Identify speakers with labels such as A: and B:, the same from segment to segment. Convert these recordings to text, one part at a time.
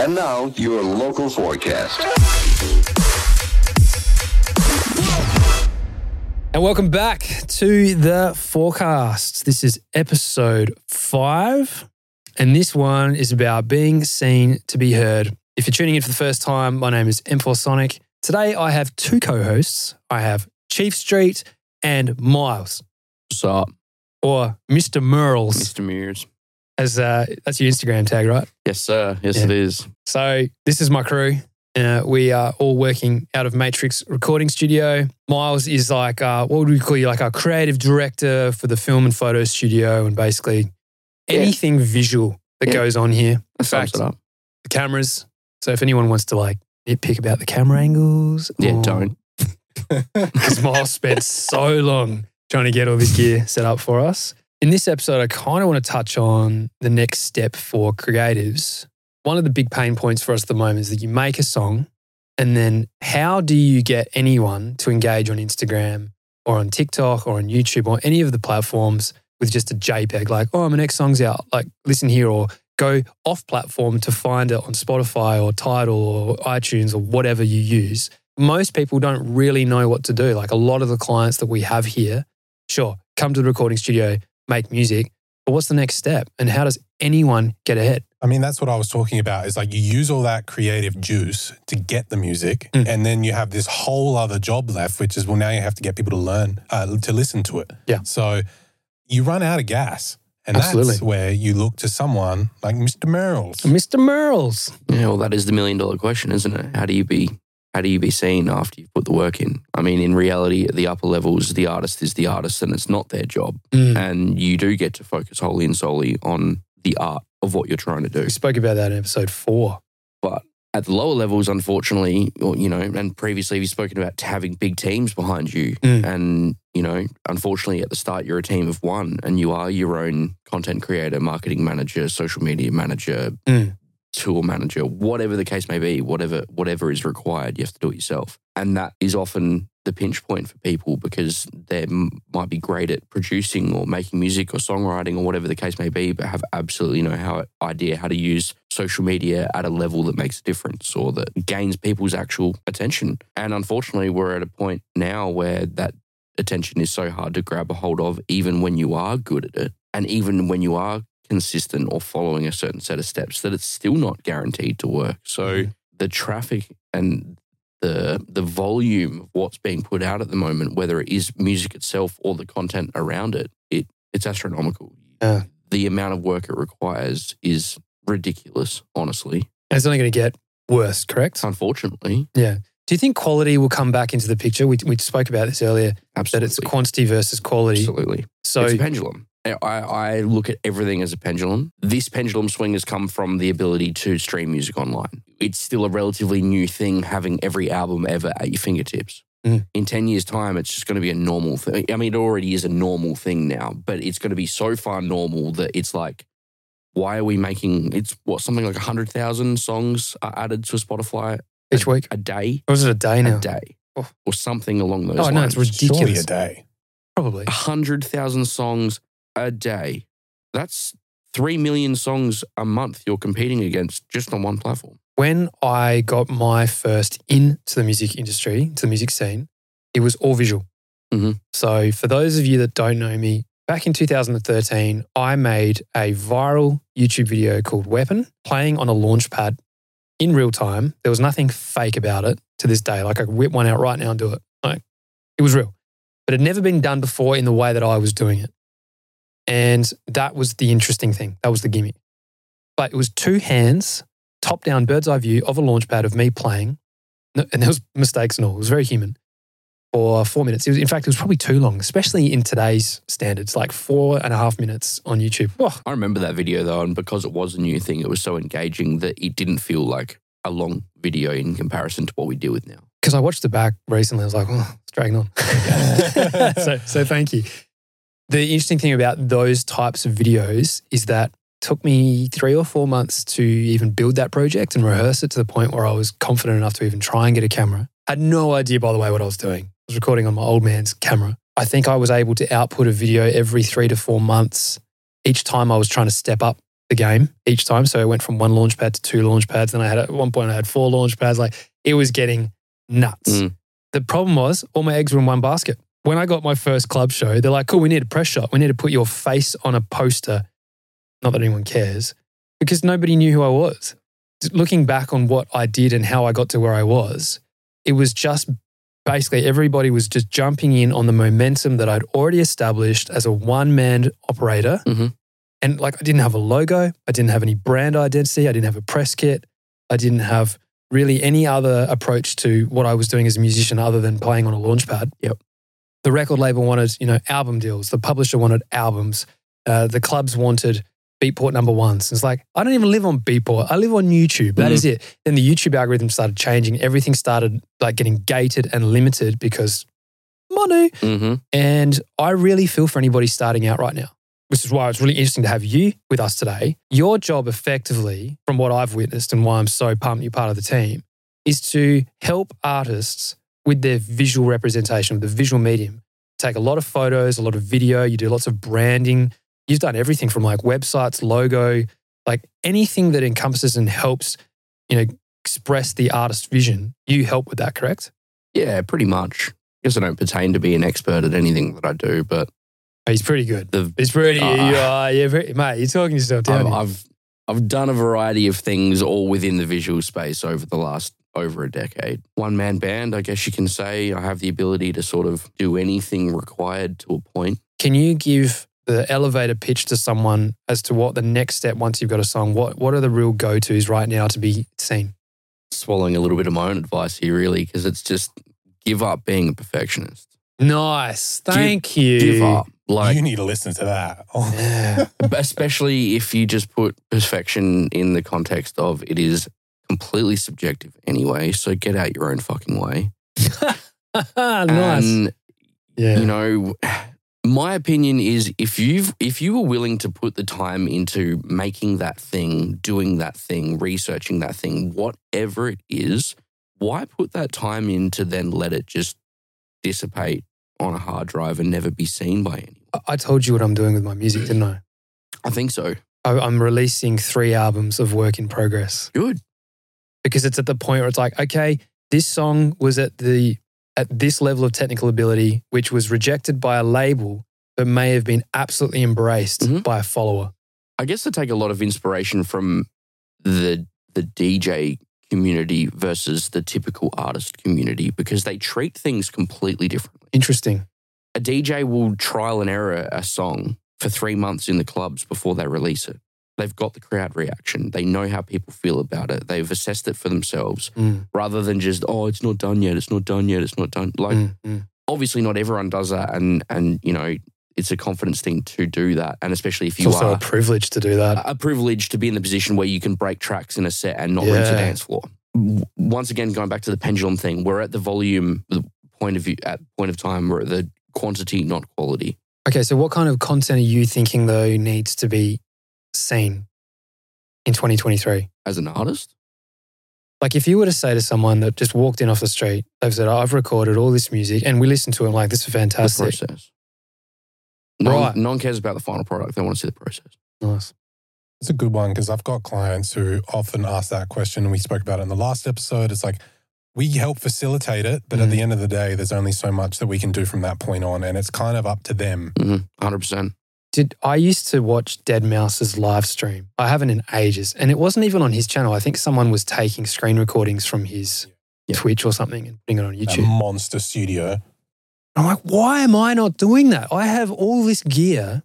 A: And now, your local forecast.
B: And welcome back to the forecast. This is episode five, and this one is about being seen to be heard. If you're tuning in for the first time, my name is M4 Sonic. Today I have two co hosts. I have Chief Street and Miles,
C: What's up,
B: or Mr. Merls,
C: Mr. Mears?
B: As uh, that's your Instagram tag, right?
C: Yes, sir. Yes,
B: Yeah.
C: it is.
B: So this is my crew. Uh, we are all working out of Matrix Recording Studio. Miles is like, uh, what would we call you? Like our creative director for the film and photo studio, and basically
C: Yeah.
B: anything visual that
C: Yeah.
B: goes on here.
C: Sums
B: fact-
C: it up.
B: The cameras. So if anyone wants to like nitpick about the camera angles,
C: Yeah,
B: or-
C: don't.
B: because Miles spent so long trying to get all this gear set up for us. In this episode, I kind of want to touch on the next step for creatives. One of the big pain points for us at the moment is that you make a song, and then how do you get anyone to engage on Instagram or on TikTok or on YouTube or any of the platforms with just a JPEG, like, oh, my next song's out, like, listen here, or go off platform to find it on Spotify or Tidal or iTunes or whatever you use most people don't really know what to do. Like a lot of the clients that we have here, sure, come to the recording studio, make music, but what's the next step? And how does anyone get ahead?
D: I mean, that's what I was talking about. Is like you use all that creative juice to get the music,
B: Mm.
D: and then you have this whole other job left, which is well, now you have to get people to learn uh, to listen to it.
B: Yeah.
D: So you run out of gas, and
B: Absolutely.
D: that's where you look to someone like Mr. Merls.
B: Mr. Merls.
C: Yeah, well, that is the million dollar question, isn't it? How do you be how do you be seen after you've put the work in? I mean, in reality, at the upper levels, the artist is the artist and it's not their job.
B: Mm.
C: And you do get to focus wholly and solely on the art of what you're trying to do.
B: We spoke about that in episode four.
C: But at the lower levels, unfortunately, or, you know, and previously we've spoken about having big teams behind you.
B: Mm.
C: And, you know, unfortunately at the start, you're a team of one and you are your own content creator, marketing manager, social media manager,
B: Mm.
C: tool manager, whatever the case may be, whatever, whatever is required, you have to do it yourself. And that is often the pinch point for people because they m- might be great at producing or making music or songwriting or whatever the case may be, but have absolutely no how, idea how to use social media at a level that makes a difference or that gains people's actual attention. And unfortunately, we're at a point now where that attention is so hard to grab a hold of, even when you are good at it. And even when you are consistent or following a certain set of steps, that it's still not guaranteed to work. So mm-hmm. the traffic and the the volume of what's being put out at the moment, whether it is music itself or the content around it, it it's astronomical.
B: Yeah.
C: The amount of work it requires is ridiculous, honestly.
B: And it's only going to get worse, correct?
C: Unfortunately,
B: Yeah. Do you think quality will come back into the picture? We, we spoke about this earlier,
C: Absolutely.
B: that it's quantity versus quality.
C: Absolutely.
B: So,
C: it's a pendulum. I, I look at everything as a pendulum. This pendulum swing has come from the ability to stream music online. It's still a relatively new thing having every album ever at your fingertips.
B: Mm.
C: In 10 years' time, it's just going to be a normal thing. I mean, it already is a normal thing now, but it's going to be so far normal that it's like, why are we making it's what something like 100,000 songs are added to Spotify
B: each week?
C: a day?
B: Or is it a day now?
C: A day.
B: Oh.
C: Or something along those
B: Oh,
C: lines.
B: Oh, no, it's
D: Surely a day.
B: Probably.
C: 100,000 songs a day. That's 3 million songs a month you're competing against just on one platform.
B: when I got my first into the music industry, to the music scene, it was all visual.
C: Mhm.
B: So, for those of you that don't know me, back in 2013, I made a viral YouTube video called Weapon playing on a launch pad in real time. There was nothing fake about it to this day. Like, I could whip one out right now and do it. Like, it was real, but it had never been done before in the way that I was doing it. And that was the interesting thing. That was the gimmick. But it was two hands top down bird's eye view of a launch pad of me playing. And there was mistakes and all. It was very human for four minutes. It was, in fact, it was probably too long, especially in today's standards, like four and a half minutes on YouTube. Whoa.
C: I remember that video though, and because it was a new thing, it was so engaging that it didn't feel like a long video in comparison to what we deal with now.
B: Because I watched it back recently. I was like, oh, it's dragging on. so, so thank you. The interesting thing about those types of videos is that it took me three or four months to even build that project and rehearse it to the point where I was confident enough to even try and get a camera. I had no idea, by the way, what I was doing. I was recording on my old man's camera. I think I was able to output a video every three to four months each time I was trying to step up the game each time. So I went from one launch pad to two launch pads. And I had at one point I had four launch pads. Like it was getting nuts.
C: Mm.
B: The problem was all my eggs were in one basket. When I got my first club show, they're like, cool, we need a press shot. We need to put your face on a poster. Not that anyone cares, because nobody knew who I was. Looking back on what I did and how I got to where I was, it was just basically everybody was just jumping in on the momentum that I'd already established as a one man operator.
C: Mhm.
B: And like, I didn't have a logo, I didn't have any brand identity, I didn't have a press kit, I didn't have really any other approach to what I was doing as a musician other than playing on a launch pad.
C: Yep.
B: The record label wanted, you know, album deals. The publisher wanted albums. Uh, the clubs wanted Beatport number ones. It's like, I don't even live on Beatport. I live on YouTube. That is it. Then the YouTube algorithm started changing. Everything started like getting gated and limited because money.
C: hmm
B: And I really feel for anybody starting out right now, which is why it's really interesting to have you with us today. Your job, effectively, from what I've witnessed and why I'm so pumped you're part of the team, is to help artists with their visual representation, with the visual medium. Take a lot of photos, a lot of video, you do lots of branding. You've done everything from like websites, logo, like anything that encompasses and helps, you know, express the artist's vision. You help with that, correct?
C: Yeah, pretty much. I guess I don't pertain to be an expert at anything that I do, but
B: Oh, He's pretty good.
C: the
B: It's pretty,
C: Ah.
B: you are, yeah, very, mate. You're talking yourself down.
C: I've. I've I've done a variety of things all within the visual space over the last over a decade. One man band, I guess you can say. I have the ability to sort of do anything required to a point.
B: Can you give the elevator pitch to someone as to what the next step once you've got a song? What what are the real go tos right now to be seen?
C: Swallowing a little bit of my own advice here, really, because it's just give up being a perfectionist.
B: Nice, thank you.
C: Give up. Like
D: you need to listen to that.
B: Yeah.
C: especially if you just put perfection in the context of it is completely subjective anyway. So get out your own fucking way.
B: nice.
C: And
B: yeah.
C: you know, my opinion is if you've if you were willing to put the time into making that thing, doing that thing, researching that thing, whatever it is, why put that time in to then let it just dissipate on a hard drive and never be seen by anyone?
B: I- I told you what I'm doing with my music, didn't I?
C: I think so.
B: I'm releasing three albums of work in progress
C: Good.
B: Because it's at the point where it's like, okay, this song was at the at this level of technical ability, which was rejected by a label, but may have been absolutely embraced
C: Mhm.
B: by a follower.
C: I guess I take a lot of inspiration from the the DJ community versus the typical artist community because they treat things completely differently.
B: Interesting.
C: A DJ will trial and error a song for three months in the clubs before they release it. They've got the crowd reaction. They know how people feel about it. They've assessed it for themselves
B: Mm,
C: rather than just, oh, it's not done yet. It's not done yet. It's not done. Like,
B: mm, mm.
C: obviously, not everyone does that. And, and, you know, it's a confidence thing to do that. And especially if
B: It's
C: you
B: also
C: are
B: a privilege to do that.
C: a privilege to be in the position where you can break tracks in a set and not rinse a dance floor. Once again, going back to the pendulum thing, we're at the volume the point of view at point of time. We're at the quantity, not quality.
B: Okay, so what kind of content are you thinking though needs to be seen in 2023?
C: As an artist,
B: Like if you were to say to someone that just walked in off the street, they've said, I've recorded all this music and we listen to it like this is
C: the
B: fantastic.
C: process. No,
B: Right.
C: one, no one cares about the final product. They want to see the process.
B: Nice.
D: It's a good one because I've got clients who often ask that question, and we spoke about it in the last episode. It's like we help facilitate it, but at
B: Mm.
D: the end of the day, there's only so much that we can do from that point on, and it's kind of up to them.
C: Mhm, 100%.
B: Did I used to watch Deadmau5's live stream? I haven't in ages. And it wasn't even on his channel. I think someone was taking screen recordings from his
C: Yeah.
B: Twitch or something and putting it on YouTube.
D: monster studio.
B: I'm like, why am I not doing that? I have all this gear,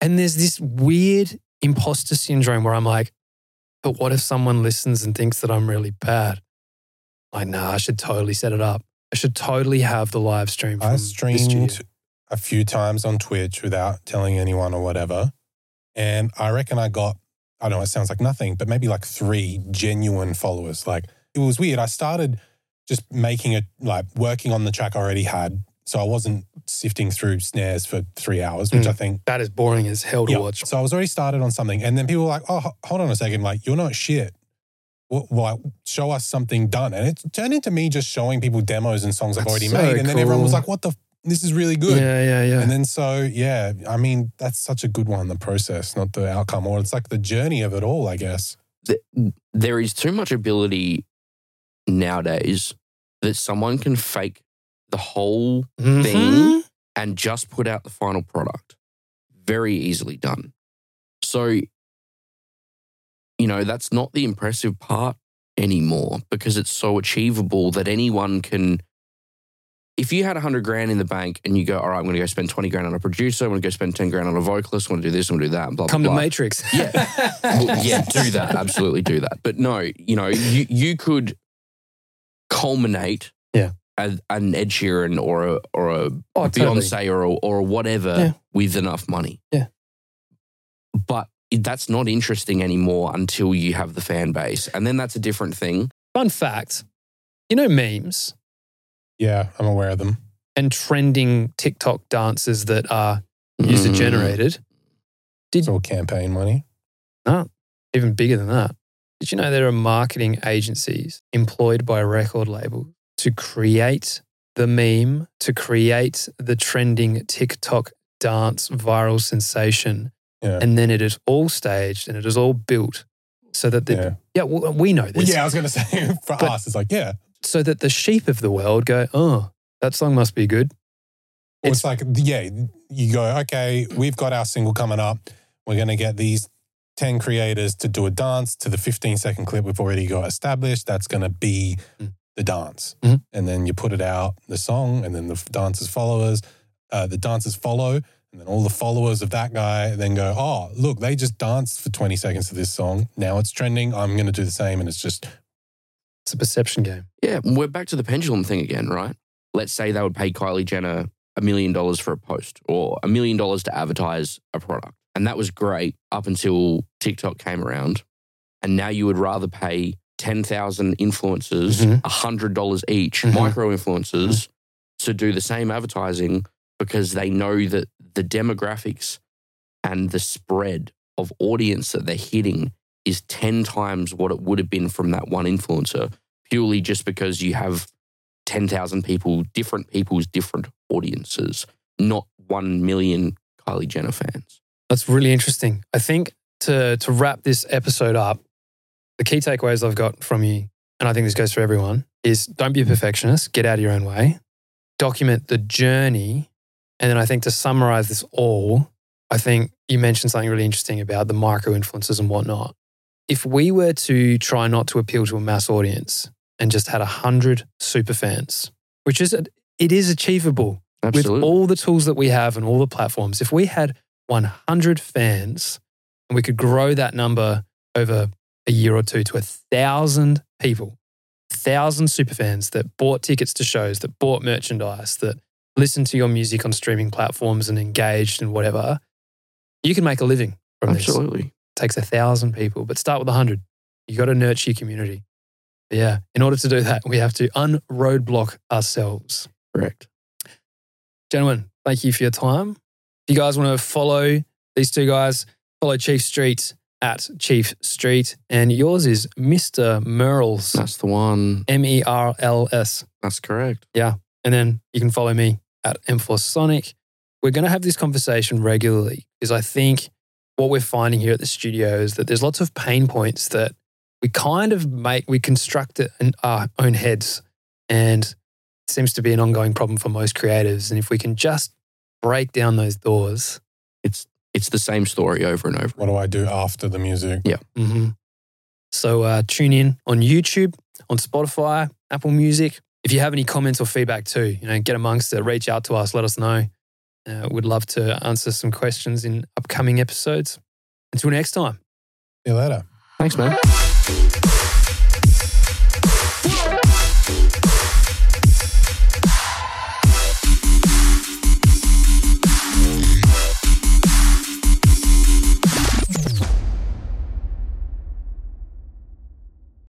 B: and there's this weird imposter syndrome where I'm like, but what if someone listens and thinks that I'm really bad? Like, nah, I should totally set it up. I should totally have the live stream.
D: I streamed a few times on Twitch without telling anyone or whatever. And I reckon I got, I don't know, it sounds like nothing, but maybe like three genuine followers. Like it was weird. I started just making it, like working on the track I already had. So I wasn't sifting through snares for three hours, which
B: Mm.
D: I think.
B: That is boring as hell to
D: Yeah.
B: watch.
D: So I was already started on something. And then people were like, oh, hold on a second. Like, you're not shit. Well, well, show us something done. And it turned into me just showing people demos and songs I've already
B: so
D: made. And then everyone was like, what the this is really good.
B: Yeah, yeah, yeah.
D: And then so, yeah, I mean, that's such a good one, the process, not the outcome. Or it's like the journey of it all, I guess.
C: there is too much ability nowadays that someone can fake the whole
B: Mhm.
C: thing and just put out the final product. Very easily done. So, you know, that's not the impressive part anymore because it's so achievable that anyone can. If you had 100 grand in the bank and you go, all right, I'm going to go spend 20 grand on a producer, I'm going to go spend 10 grand on a vocalist, I'm going to do this, I'm going to do that, and blah,
B: Come
C: blah,
B: to. Matrix.
C: Yeah. Well, yeah, do that. Absolutely do that. But no, you know, you you could culminate
B: Yeah.
C: a, an Ed Sheeran or a or a
B: Oh, totally.
C: Beyonce or a, or whatever
B: Yeah.
C: with enough money.
B: Yeah.
C: But that's not interesting anymore until you have the fan base. And then that's a different thing.
B: Fun fact you know, memes
D: Yeah, I'm aware of them.
B: and trending TikTok dances that are user
C: Mm.
B: generated,
D: It's all campaign money.
B: No, even bigger than that. Did you know there are marketing agencies employed by record labels to create the meme, to create the trending TikTok dance viral sensation?
D: Yeah.
B: And then it is all staged and it is all built so that the,
D: yeah.
B: yeah, well, we know
D: Well,
B: this.
D: yeah, I was going to say for
B: But-
D: us, it's like, yeah.
B: So that the sheep of the world go, oh, that song must be good.
D: Well,
B: It's-
D: it's like, yeah, you go, okay, we've got our single coming up. We're going to get these 10 creators to do a dance to the 15 second clip we've already got established. That's going to be
B: Mm.
D: the dance.
B: Mhm.
D: And then you put it out, the song, and then the dancers followers, uh, the dancers follow. And then all the followers of that guy then go, oh, look, they just danced for 20 seconds to this song. Now it's trending. I'm going to do the same. And it's just,
B: It's a perception game.
C: Yeah, we're back to the pendulum thing again, right? Let's say they would pay Kylie Jenner a million dollars for a post or a million dollars to advertise a product. And that was great up until TikTok came around. And now you would rather pay 10,000 influencers
B: Mhm.
C: $100 each,
B: Mhm.
C: micro influencers, to do the same advertising because they know that the demographics and the spread of audience that they're hitting is 10 times what it would have been from that one influencer purely just because you have 10,000 people, different people's different audiences, not 1 million Kylie Jenner fans.
B: That's really interesting. I think to to wrap this episode up, the key takeaways I've got from you, and I think this goes for everyone, is don't be a perfectionist, get out of your own way, document the journey, and then I think to summarize this all, I think you mentioned something really interesting about the micro influencers and whatnot. If we were to try not to appeal to a mass audience and just had a hundred super fans, which is it is achievable
C: Absolutely.
B: with all the tools that we have and all the platforms, if we had 100 fans and we could grow that number over a year or two to a thousand people, thousand super fans that bought tickets to shows, that bought merchandise, that listened to your music on streaming platforms and engaged and whatever, you can make a living from this.
C: Absolutely.
B: Takes a thousand people, but start with a hundred. You got to nurture your community. But yeah, in order to do that, we have to unroadblock ourselves.
C: Correct.
B: Gentlemen, thank you for your time. If you guys want to follow these two guys, follow Chief Street at Chief Street. And yours is Mr. Merls,
C: That's the one.
B: M E R L S.
C: That's correct. Yeah.
B: And then you can follow me at M4 Sonic. We're going to have this conversation regularly because I think what we're finding here at the studio is that there's lots of pain points that we kind of make, we construct it in our own heads. And it seems to be an ongoing problem for most creatives. And if we can just break down those doors,
C: It's it's the same story over and over.
D: what do I do after the music?
B: Mm-hmm. So uh, tune in on YouTube, on Spotify, Apple Music. If you have any comments or feedback too, you know, get amongst it. Reach out to us. Let us know. Uh, we'd love to answer some questions in upcoming episodes. Until next time.
D: See you later.
C: Thanks, man.